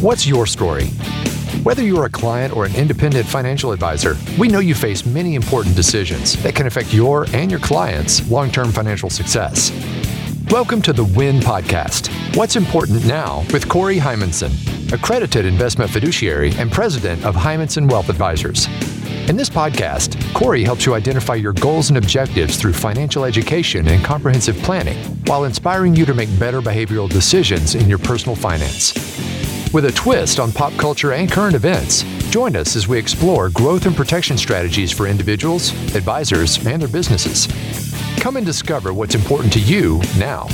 What's your story? Whether you're a client or an independent financial advisor, we know you face many important decisions that can affect your and your clients' long term financial success. Welcome to the WIN Podcast What's Important Now with Corey Heimensen, accredited investment fiduciary and president of Heimensen Wealth Advisors. In this podcast, Corey helps you identify your goals and objectives through financial education and comprehensive planning while inspiring you to make better behavioral decisions in your personal finance. With a twist on pop culture and current events, join us as we explore growth and protection strategies for individuals, advisors, and their businesses. Come and discover what's important to you now.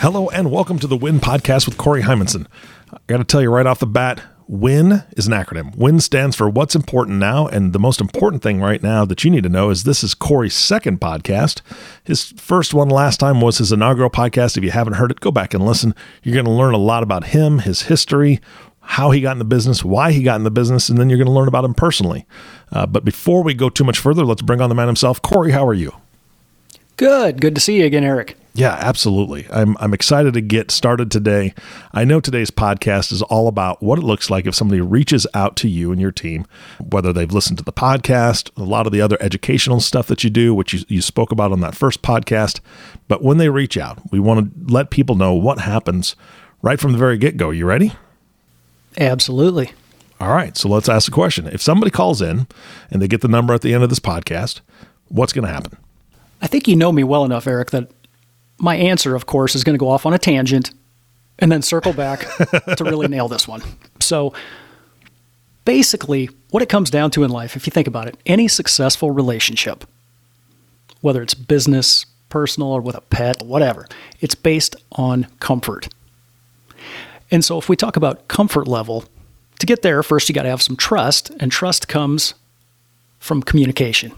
Hello and welcome to the WIN podcast with Corey Heimensen. I got to tell you right off the bat, WIN is an acronym. WIN stands for What's Important Now. And the most important thing right now that you need to know is this is Corey's second podcast. His first one last time was his inaugural podcast. If you haven't heard it, go back and listen. You're going to learn a lot about him, his history, how he got in the business, why he got in the business, and then you're going to learn about him personally. Uh, but before we go too much further, let's bring on the man himself. Corey, how are you? Good. Good to see you again, Eric. Yeah, absolutely. I'm I'm excited to get started today. I know today's podcast is all about what it looks like if somebody reaches out to you and your team, whether they've listened to the podcast, a lot of the other educational stuff that you do, which you, you spoke about on that first podcast. But when they reach out, we want to let people know what happens right from the very get go. You ready? Absolutely. All right. So let's ask the question. If somebody calls in and they get the number at the end of this podcast, what's going to happen? I think you know me well enough, Eric, that my answer, of course, is going to go off on a tangent and then circle back to really nail this one. So basically, what it comes down to in life, if you think about it, any successful relationship, whether it's business, personal, or with a pet, whatever, it's based on comfort. And so if we talk about comfort level, to get there, first you got to have some trust, and trust comes from communication.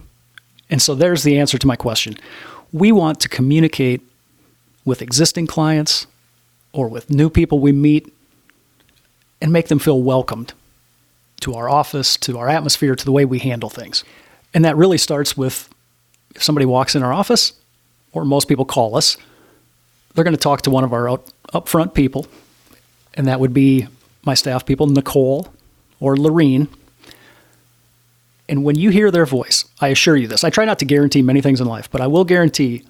And so there's the answer to my question. We want to communicate with existing clients or with new people we meet and make them feel welcomed to our office, to our atmosphere, to the way we handle things. And that really starts with if somebody walks in our office, or most people call us, they're going to talk to one of our up, upfront people, and that would be my staff people, Nicole or Lorene, and when you hear their voice, I assure you this. I try not to guarantee many things in life, but I will guarantee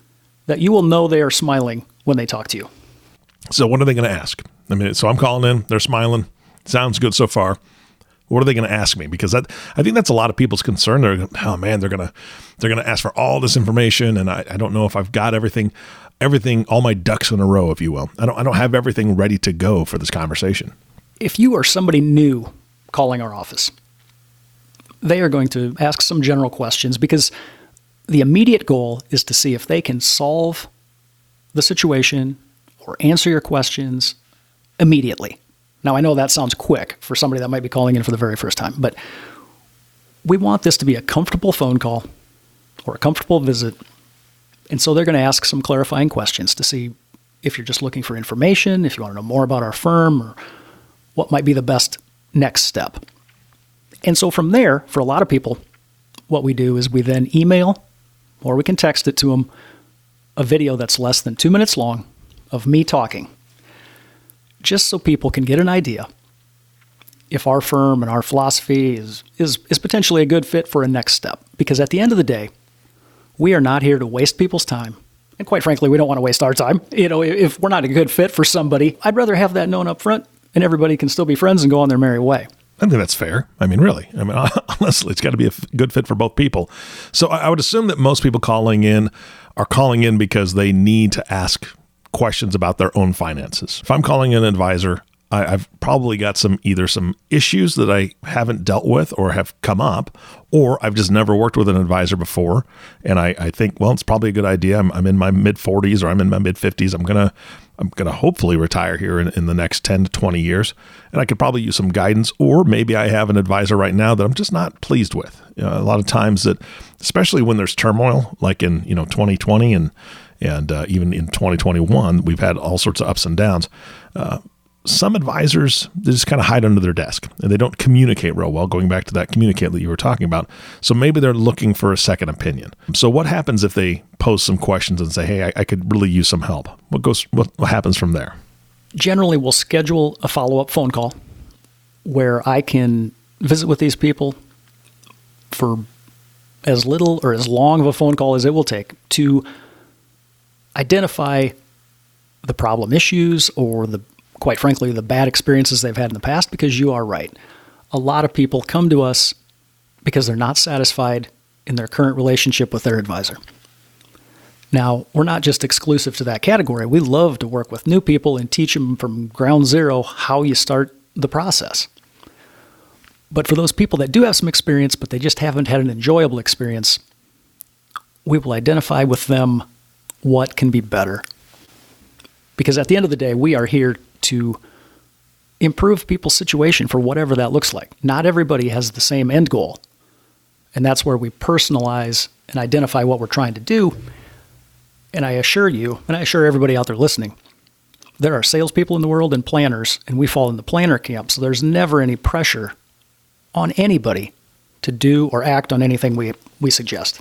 that you will know they are smiling when they talk to you. So, what are they going to ask? I mean, so I'm calling in, they're smiling. Sounds good so far. What are they going to ask me? Because that, I think that's a lot of people's concern. They're, oh man, they're gonna, they're gonna ask for all this information, and I, I don't know if I've got everything, everything, all my ducks in a row, if you will. I don't, I don't have everything ready to go for this conversation. If you are somebody new calling our office, they are going to ask some general questions because the immediate goal is to see if they can solve the situation or answer your questions immediately. Now, I know that sounds quick for somebody that might be calling in for the very first time, but we want this to be a comfortable phone call or a comfortable visit. And so they're going to ask some clarifying questions to see if you're just looking for information, if you want to know more about our firm, or what might be the best next step. And so from there, for a lot of people, what we do is we then email or we can text it to them a video that's less than two minutes long of me talking, just so people can get an idea if our firm and our philosophy is, is, is potentially a good fit for a next step. Because at the end of the day, we are not here to waste people's time. And quite frankly, we don't want to waste our time. You know, if we're not a good fit for somebody, I'd rather have that known up front and everybody can still be friends and go on their merry way. I think that's fair. I mean, really. I mean, honestly, it's got to be a good fit for both people. So I would assume that most people calling in are calling in because they need to ask questions about their own finances. If I'm calling an advisor, I, have probably got some either some issues that I haven't dealt with or have come up, or I've just never worked with an advisor before. And I, I think, well, it's probably a good idea. I'm, I'm in my mid 40s or I'm in my mid 50s. I'm gonna I'm gonna hopefully retire here in, in the next 10 to 20 years, and I could probably use some guidance. Or maybe I have an advisor right now that I'm just not pleased with. You know, a lot of times that, especially when there's turmoil, like in you know 2020 and and uh, even in 2021, we've had all sorts of ups and downs. Uh, some advisors they just kind of hide under their desk and they don't communicate real well going back to that communicate that you were talking about. So maybe they're looking for a second opinion. So what happens if they pose some questions and say hey i, I could really use some help. What goes what, what happens from there? Generally we'll schedule a follow-up phone call where i can visit with these people for as little or as long of a phone call as it will take to identify the problem issues or the quite frankly the bad experiences they've had in the past because you are right. A lot of people come to us because they're not satisfied in their current relationship with their advisor. Now, we're not just exclusive to that category. We love to work with new people and teach them from ground zero how you start the process. But for those people that do have some experience, but they just haven't had an enjoyable experience, we will identify with them what can be better because at the end of the day, we are here to improve people's situation for whatever that looks like. Not everybody has the same end goal. And that's where we personalize and identify what we're trying to do. And I assure you, and I assure everybody out there listening, there are salespeople in the world and planners, and we fall in the planner camp. So there's never any pressure on anybody to do or act on anything we, we suggest.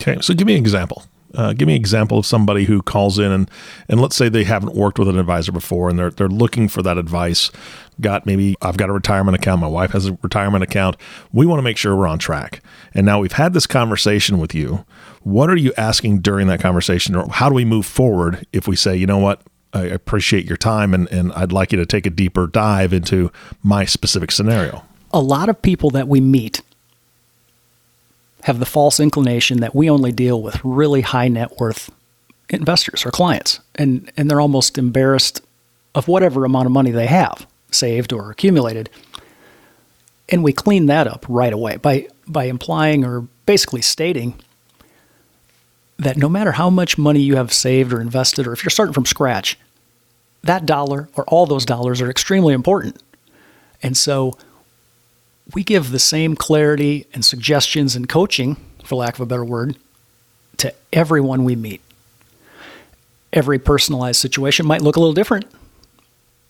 Okay, so give me an example. Uh, give me an example of somebody who calls in and and let's say they haven't worked with an advisor before and they're they're looking for that advice. Got maybe I've got a retirement account, my wife has a retirement account. We want to make sure we're on track. And now we've had this conversation with you. What are you asking during that conversation, or how do we move forward if we say, you know what, I appreciate your time and, and I'd like you to take a deeper dive into my specific scenario? A lot of people that we meet have the false inclination that we only deal with really high net worth investors or clients, and, and they're almost embarrassed of whatever amount of money they have saved or accumulated. And we clean that up right away by, by implying or basically stating that no matter how much money you have saved or invested, or if you're starting from scratch, that dollar or all those dollars are extremely important. And so we give the same clarity and suggestions and coaching, for lack of a better word, to everyone we meet. Every personalized situation might look a little different,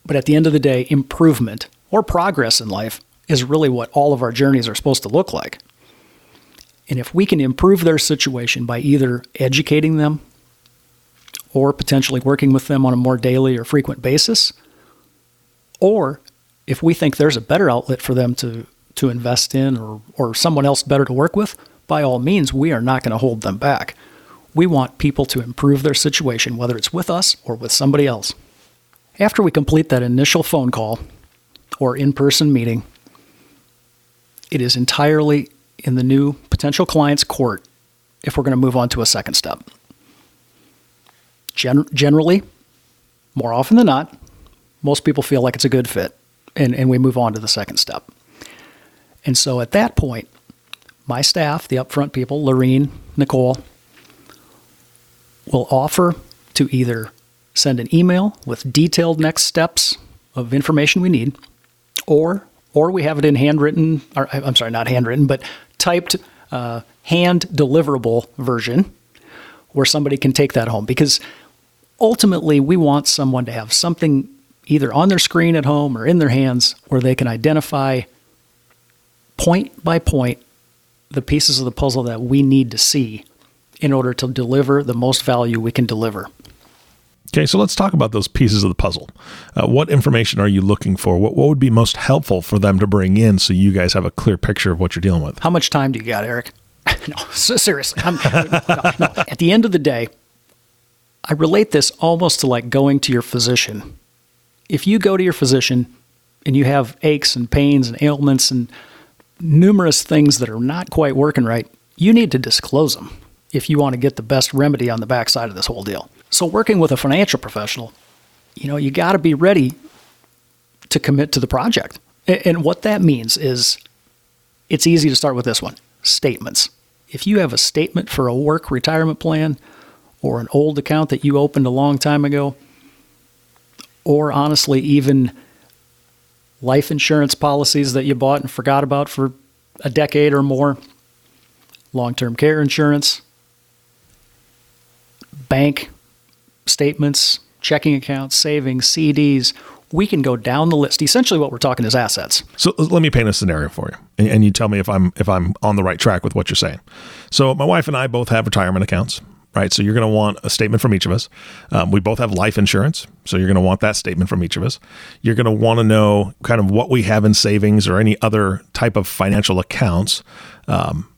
but at the end of the day, improvement or progress in life is really what all of our journeys are supposed to look like. And if we can improve their situation by either educating them or potentially working with them on a more daily or frequent basis, or if we think there's a better outlet for them to to invest in or, or someone else better to work with, by all means, we are not going to hold them back. We want people to improve their situation, whether it's with us or with somebody else. After we complete that initial phone call or in person meeting, it is entirely in the new potential client's court if we're going to move on to a second step. Gen- generally, more often than not, most people feel like it's a good fit and, and we move on to the second step. And so at that point, my staff, the upfront people, Lorene, Nicole, will offer to either send an email with detailed next steps of information we need, or or we have it in handwritten, or I'm sorry, not handwritten, but typed, uh, hand deliverable version, where somebody can take that home. Because ultimately, we want someone to have something either on their screen at home or in their hands where they can identify point by point the pieces of the puzzle that we need to see in order to deliver the most value we can deliver. Okay, so let's talk about those pieces of the puzzle. Uh, what information are you looking for? What, what would be most helpful for them to bring in so you guys have a clear picture of what you're dealing with? How much time do you got, Eric? no, seriously. no, no. At the end of the day, I relate this almost to like going to your physician. If you go to your physician and you have aches and pains and ailments and numerous things that are not quite working right, you need to disclose them if you want to get the best remedy on the backside of this whole deal. So, working with a financial professional, you know, you got to be ready to commit to the project. And what that means is it's easy to start with this one statements. If you have a statement for a work retirement plan or an old account that you opened a long time ago, or honestly, even life insurance policies that you bought and forgot about for a decade or more, long term care insurance, bank statements, checking accounts, savings, CDs, we can go down the list. Essentially, what we're talking is assets. So let me paint a scenario for you, and, and you tell me if I'm if I'm on the right track with what you're saying. So my wife and I both have retirement accounts right? So you're going to want a statement from each of us. Um, we both have life insurance, so you're going to want that statement from each of us. You're going to want to know kind of what we have in savings or any other type of financial accounts. Um,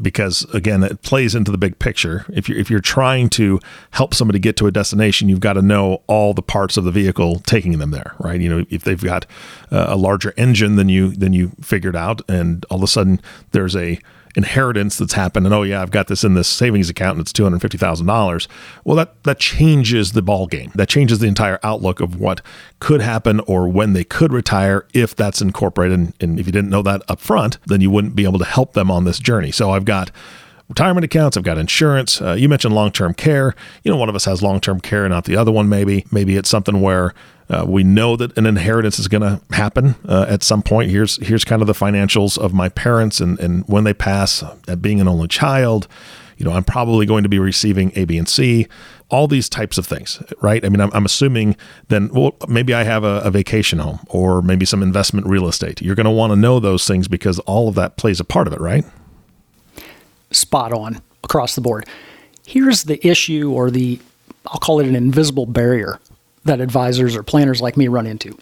because again, it plays into the big picture. If you're if you're trying to help somebody get to a destination, you've got to know all the parts of the vehicle taking them there, right? You know, if they've got a larger engine than you than you figured out, and all of a sudden there's a inheritance that's happened and oh yeah i've got this in this savings account and it's $250000 well that that changes the ball game that changes the entire outlook of what could happen or when they could retire if that's incorporated. And, and if you didn't know that up front then you wouldn't be able to help them on this journey. So i've got retirement accounts. I've got insurance. Uh, you mentioned long term care. You know, one of us has long term care, not the other one. Maybe, maybe it's something where uh, we know that an inheritance is going to happen uh, at some point. Here's here's kind of the financials of my parents, and and when they pass, at being an only child, you know, I'm probably going to be receiving A, B, and C. All these types of things, right? I mean, I'm, I'm assuming then, well, maybe I have a, a vacation home or maybe some investment real estate. You're going to want to know those things because all of that plays a part of it, right? Spot on across the board. Here's the issue or the, I'll call it an invisible barrier that advisors or planners like me run into.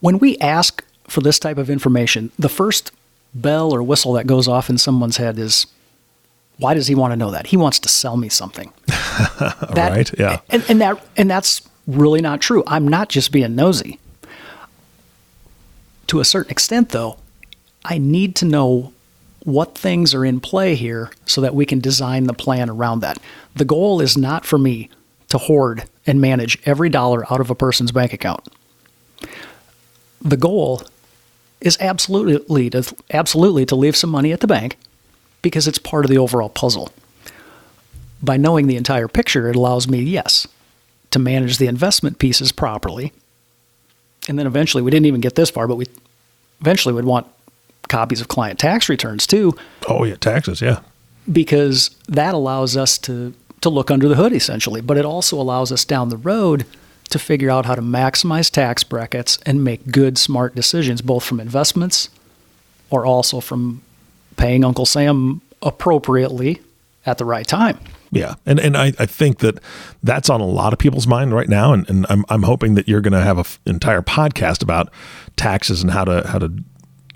When we ask for this type of information, the first bell or whistle that goes off in someone's head is, why does he want to know that? He wants to sell me something. that, right? Yeah. And, and that and that's really not true. I'm not just being nosy. To a certain extent, though, I need to know what things are in play here so that we can design the plan around that. The goal is not for me to hoard and manage every dollar out of a person's bank account. The goal is absolutely to absolutely to leave some money at the bank because it's part of the overall puzzle. By knowing the entire picture, it allows me, yes, to manage the investment pieces properly. And then eventually, we didn't even get this far, but we eventually would want copies of client tax returns too. Oh yeah, taxes, yeah. Because that allows us to to look under the hood essentially, but it also allows us down the road to figure out how to maximize tax brackets and make good smart decisions both from investments or also from paying Uncle Sam appropriately at the right time. Yeah. And and I, I think that that's on a lot of people's mind right now. And, and I'm, I'm hoping that you're going to have an f- entire podcast about taxes and how to how to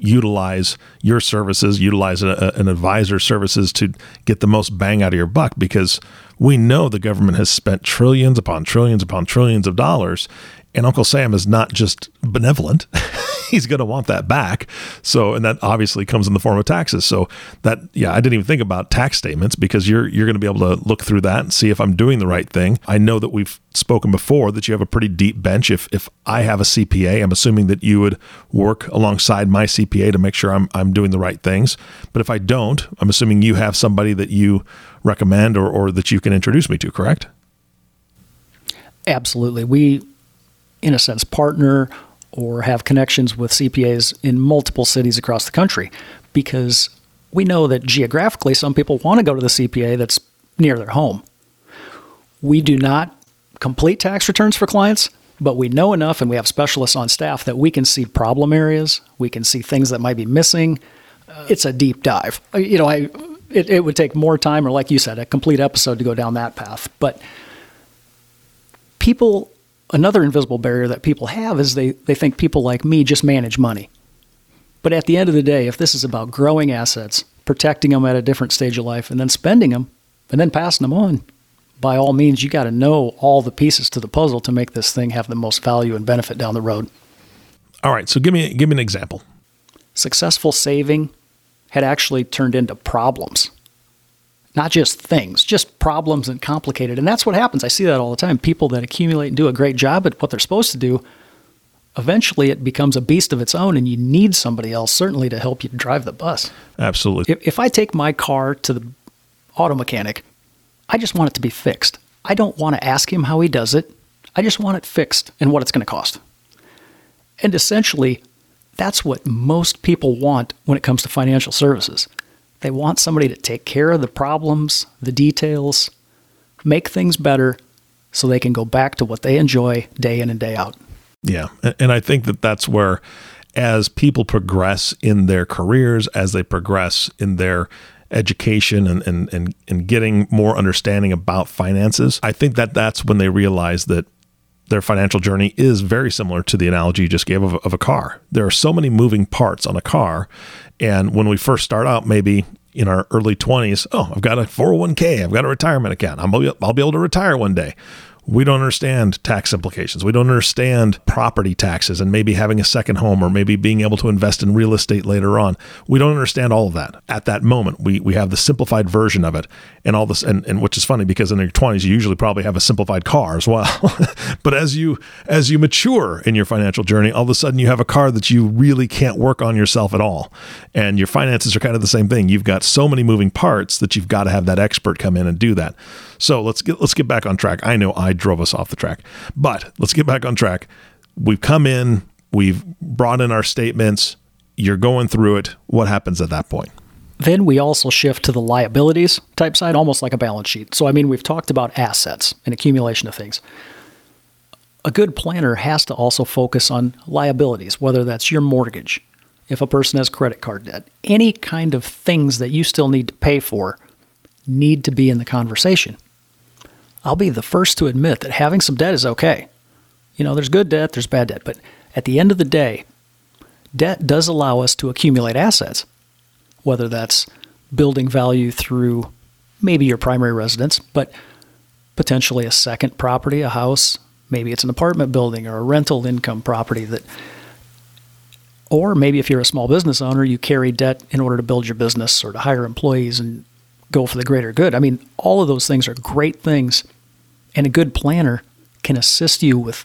utilize your services, utilize a, an advisor services to get the most bang out of your buck because we know the government has spent trillions upon trillions upon trillions of dollars and Uncle Sam is not just benevolent. He's going to want that back. So, and that obviously comes in the form of taxes. So that, yeah, I didn't even think about tax statements because you're, you're going to be able to look through that and see if I'm doing the right thing. I know that we've spoken before that you have a pretty deep bench. If, if I have a CPA, I'm assuming that you would work alongside my CPA to make sure I'm, I'm doing the right things. But if I don't, I'm assuming you have somebody that you recommend or, or that you can introduce me to, correct? Absolutely. We in a sense, partner or have connections with CPAs in multiple cities across the country because we know that geographically some people want to go to the CPA that's near their home. We do not complete tax returns for clients, but we know enough and we have specialists on staff that we can see problem areas, we can see things that might be missing. It's a deep dive. Uh, you know, I it, it would take more time or like you said, a complete episode to go down that path, but people another invisible barrier that people have is they, they think people like me just manage money. But at the end of the day, if this is about growing assets, protecting them at a different stage of life, and then spending them, and then passing them on, by all means, you got to know all the pieces to the puzzle to make this thing have the most value and benefit down the road. All right, so give me give me an example. Successful saving had actually turned into problems not just things, just problems and complicated. And that's what happens. I see that all the time. People that accumulate and do a great job at what they're supposed to do, eventually it becomes a beast of its own, and you need somebody else, certainly, to help you drive the bus. Absolutely. If, if I take my car to the auto mechanic, I just want it to be fixed. I don't want to ask him how he does it. I just want it fixed and what it's going to cost. And essentially, that's what most people want when it comes to financial services. They want somebody to take care of the problems, the details, make things better so they can go back to what they enjoy day in and day out. Yeah. And I think that that's where, as people progress in their careers, as they progress in their education and, and, and, and getting more understanding about finances, I think that that's when they realize that their financial journey is very similar to the analogy you just gave of, of a car. There are so many moving parts on a car. And when we first start out, maybe in our early 20s, oh, I've got a 401k, I've got a retirement account, I'm, I'll be able to retire one day. We don't understand tax implications. We don't understand property taxes and maybe having a second home or maybe being able to invest in real estate later on. We don't understand all of that at that moment. We we have the simplified version of it and all this and, and which is funny because in your 20s you usually probably have a simplified car as well. but as you as you mature in your financial journey, all of a sudden you have a car that you really can't work on yourself at all. And your finances are kind of the same thing. You've got so many moving parts that you've got to have that expert come in and do that. So let's get let's get back on track. I know I drove us off the track, but let's get back on track. We've come in, we've brought in our statements. You're going through it. What happens at that point? Then we also shift to the liabilities type side, almost like a balance sheet. So, I mean, we've talked about assets and accumulation of things. A good planner has to also focus on liabilities, whether that's your mortgage, if a person has credit card debt, any kind of things that you still need to pay for need to be in the conversation. I'll be the first to admit that having some debt is okay. You know, there's good debt, there's bad debt, but at the end of the day, debt does allow us to accumulate assets, whether that's building value through maybe your primary residence, but potentially a second property, a house, maybe it's an apartment building or a rental income property that or maybe if you're a small business owner, you carry debt in order to build your business or to hire employees and go for the greater good. I mean, all of those things are great things, and a good planner can assist you with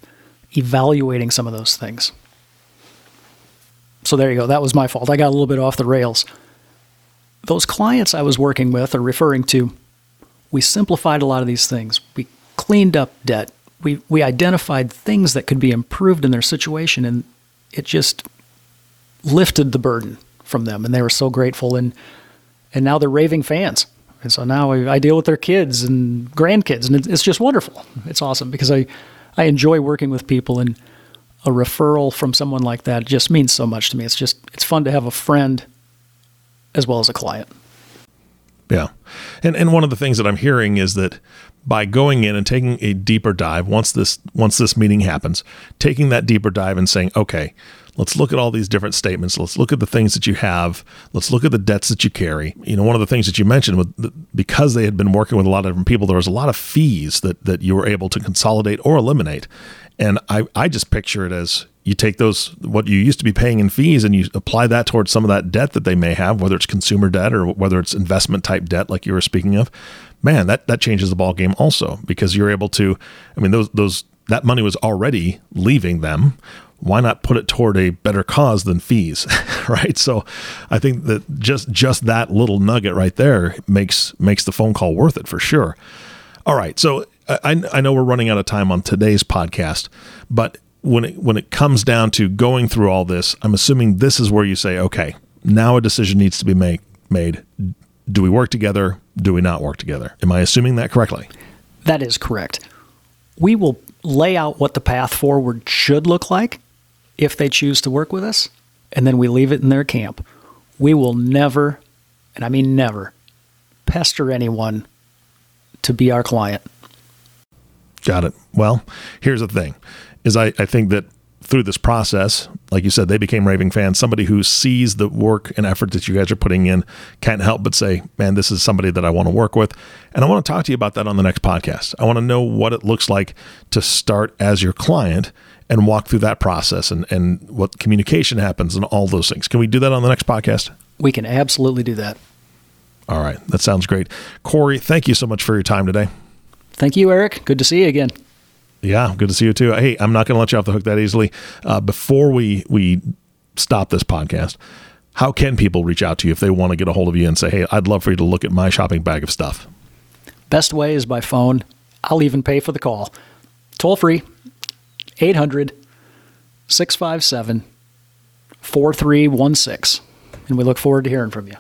evaluating some of those things. So there you go. That was my fault. I got a little bit off the rails. Those clients I was working with or referring to, we simplified a lot of these things. We cleaned up debt. We we identified things that could be improved in their situation and it just lifted the burden from them and they were so grateful and and now they're raving fans. And so now I, deal with their kids and grandkids, and it's just wonderful. It's awesome because I, I enjoy working with people, and a referral from someone like that just means so much to me. It's just it's fun to have a friend as well as a client. Yeah, and and one of the things that I'm hearing is that by going in and taking a deeper dive once this once this meeting happens, taking that deeper dive and saying, okay, Let's look at all these different statements. Let's look at the things that you have. Let's look at the debts that you carry. You know, one of the things that you mentioned with because they had been working with a lot of different people, there was a lot of fees that that you were able to consolidate or eliminate. And I, I just picture it as you take those what you used to be paying in fees and you apply that towards some of that debt that they may have, whether it's consumer debt or whether it's investment type debt, like you were speaking of. Man, that that changes the ball game also because you're able to. I mean, those those that money was already leaving them why not put it toward a better cause than fees right? So i think that just just that little nugget right there makes makes the phone call worth it for sure. All right. So i i know we're running out of time on today's podcast but when it when it comes down to going through all this i'm assuming this is where you say okay now a decision needs to be make, made. Do we work together? Do we not work together? Am i assuming that correctly? That is correct. We will lay out what the path forward should look like if they choose to work with us, and then we leave it in their camp. We will never, and I mean never, pester anyone to be our client. Got it. Well, here's the thing is I, I think that through this process, like you said, they became raving fans. Somebody who sees the work and effort that you guys are putting in can't help but say, man, this is somebody that I want to work with. And I want to talk to you about that on the next podcast. I want to know what it looks like to start as your client and walk through that process and, and what communication happens and all those things. Can we do that on the next podcast? We can absolutely do that. All right. That sounds great. Corey, thank you so much for your time today. Thank you, Eric. Good to see you again. Yeah, good to see you too. Hey, I'm not going to let you off the hook that easily. Uh, before we we stop this podcast, how can people reach out to you if they want to get a hold of you and say, "Hey, I'd love for you to look at my shopping bag of stuff"? Best way is by phone. I'll even pay for the call. Toll free 800 657 4316. And we look forward to hearing from you.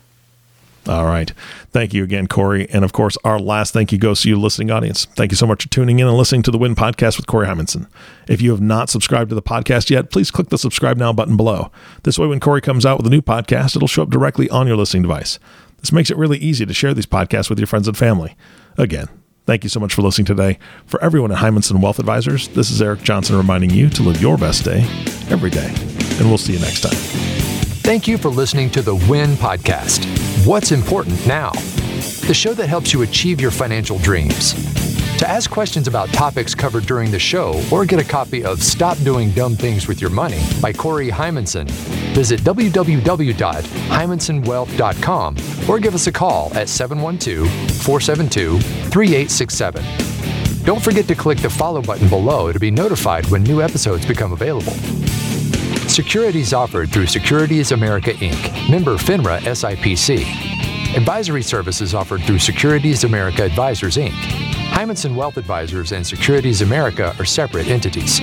All right. Thank you again, Corey. And of course, our last thank you goes to you, listening audience. Thank you so much for tuning in and listening to the Win Podcast with Corey Heimensen. If you have not subscribed to the podcast yet, please click the subscribe now button below. This way, when Corey comes out with a new podcast, it'll show up directly on your listening device. This makes it really easy to share these podcasts with your friends and family. Again, thank you so much for listening today. For everyone at Heimensen Wealth Advisors, this is Eric Johnson reminding you to live your best day every day. And we'll see you next time. Thank you for listening to the WIN Podcast. What's important now? The show that helps you achieve your financial dreams. To ask questions about topics covered during the show or get a copy of Stop Doing Dumb Things with Your Money by Corey Heimensen, visit www.heimensenwealth.com or give us a call at 712 472 3867. Don't forget to click the follow button below to be notified when new episodes become available. Securities offered through Securities America Inc., member FINRA SIPC. Advisory services offered through Securities America Advisors Inc. Heimensen Wealth Advisors and Securities America are separate entities.